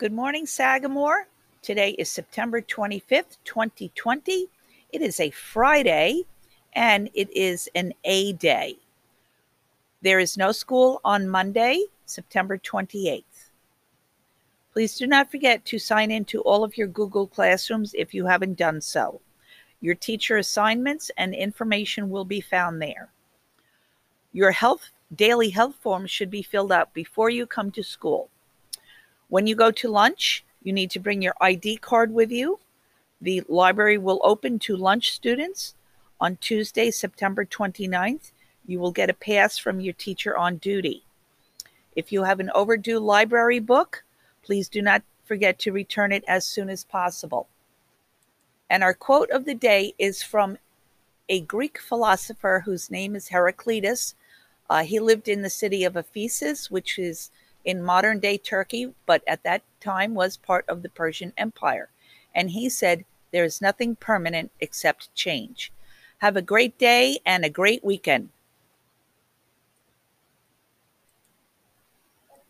Good morning, Sagamore. Today is September 25th, 2020. It is a Friday and it is an A day. There is no school on Monday, September 28th. Please do not forget to sign into all of your Google Classrooms if you haven't done so. Your teacher assignments and information will be found there. Your health daily health form should be filled out before you come to school. When you go to lunch, you need to bring your ID card with you. The library will open to lunch students on Tuesday, September 29th. You will get a pass from your teacher on duty. If you have an overdue library book, please do not forget to return it as soon as possible. And our quote of the day is from a Greek philosopher whose name is Heraclitus. Uh, he lived in the city of Ephesus, which is in modern day Turkey, but at that time was part of the Persian Empire. And he said, There is nothing permanent except change. Have a great day and a great weekend.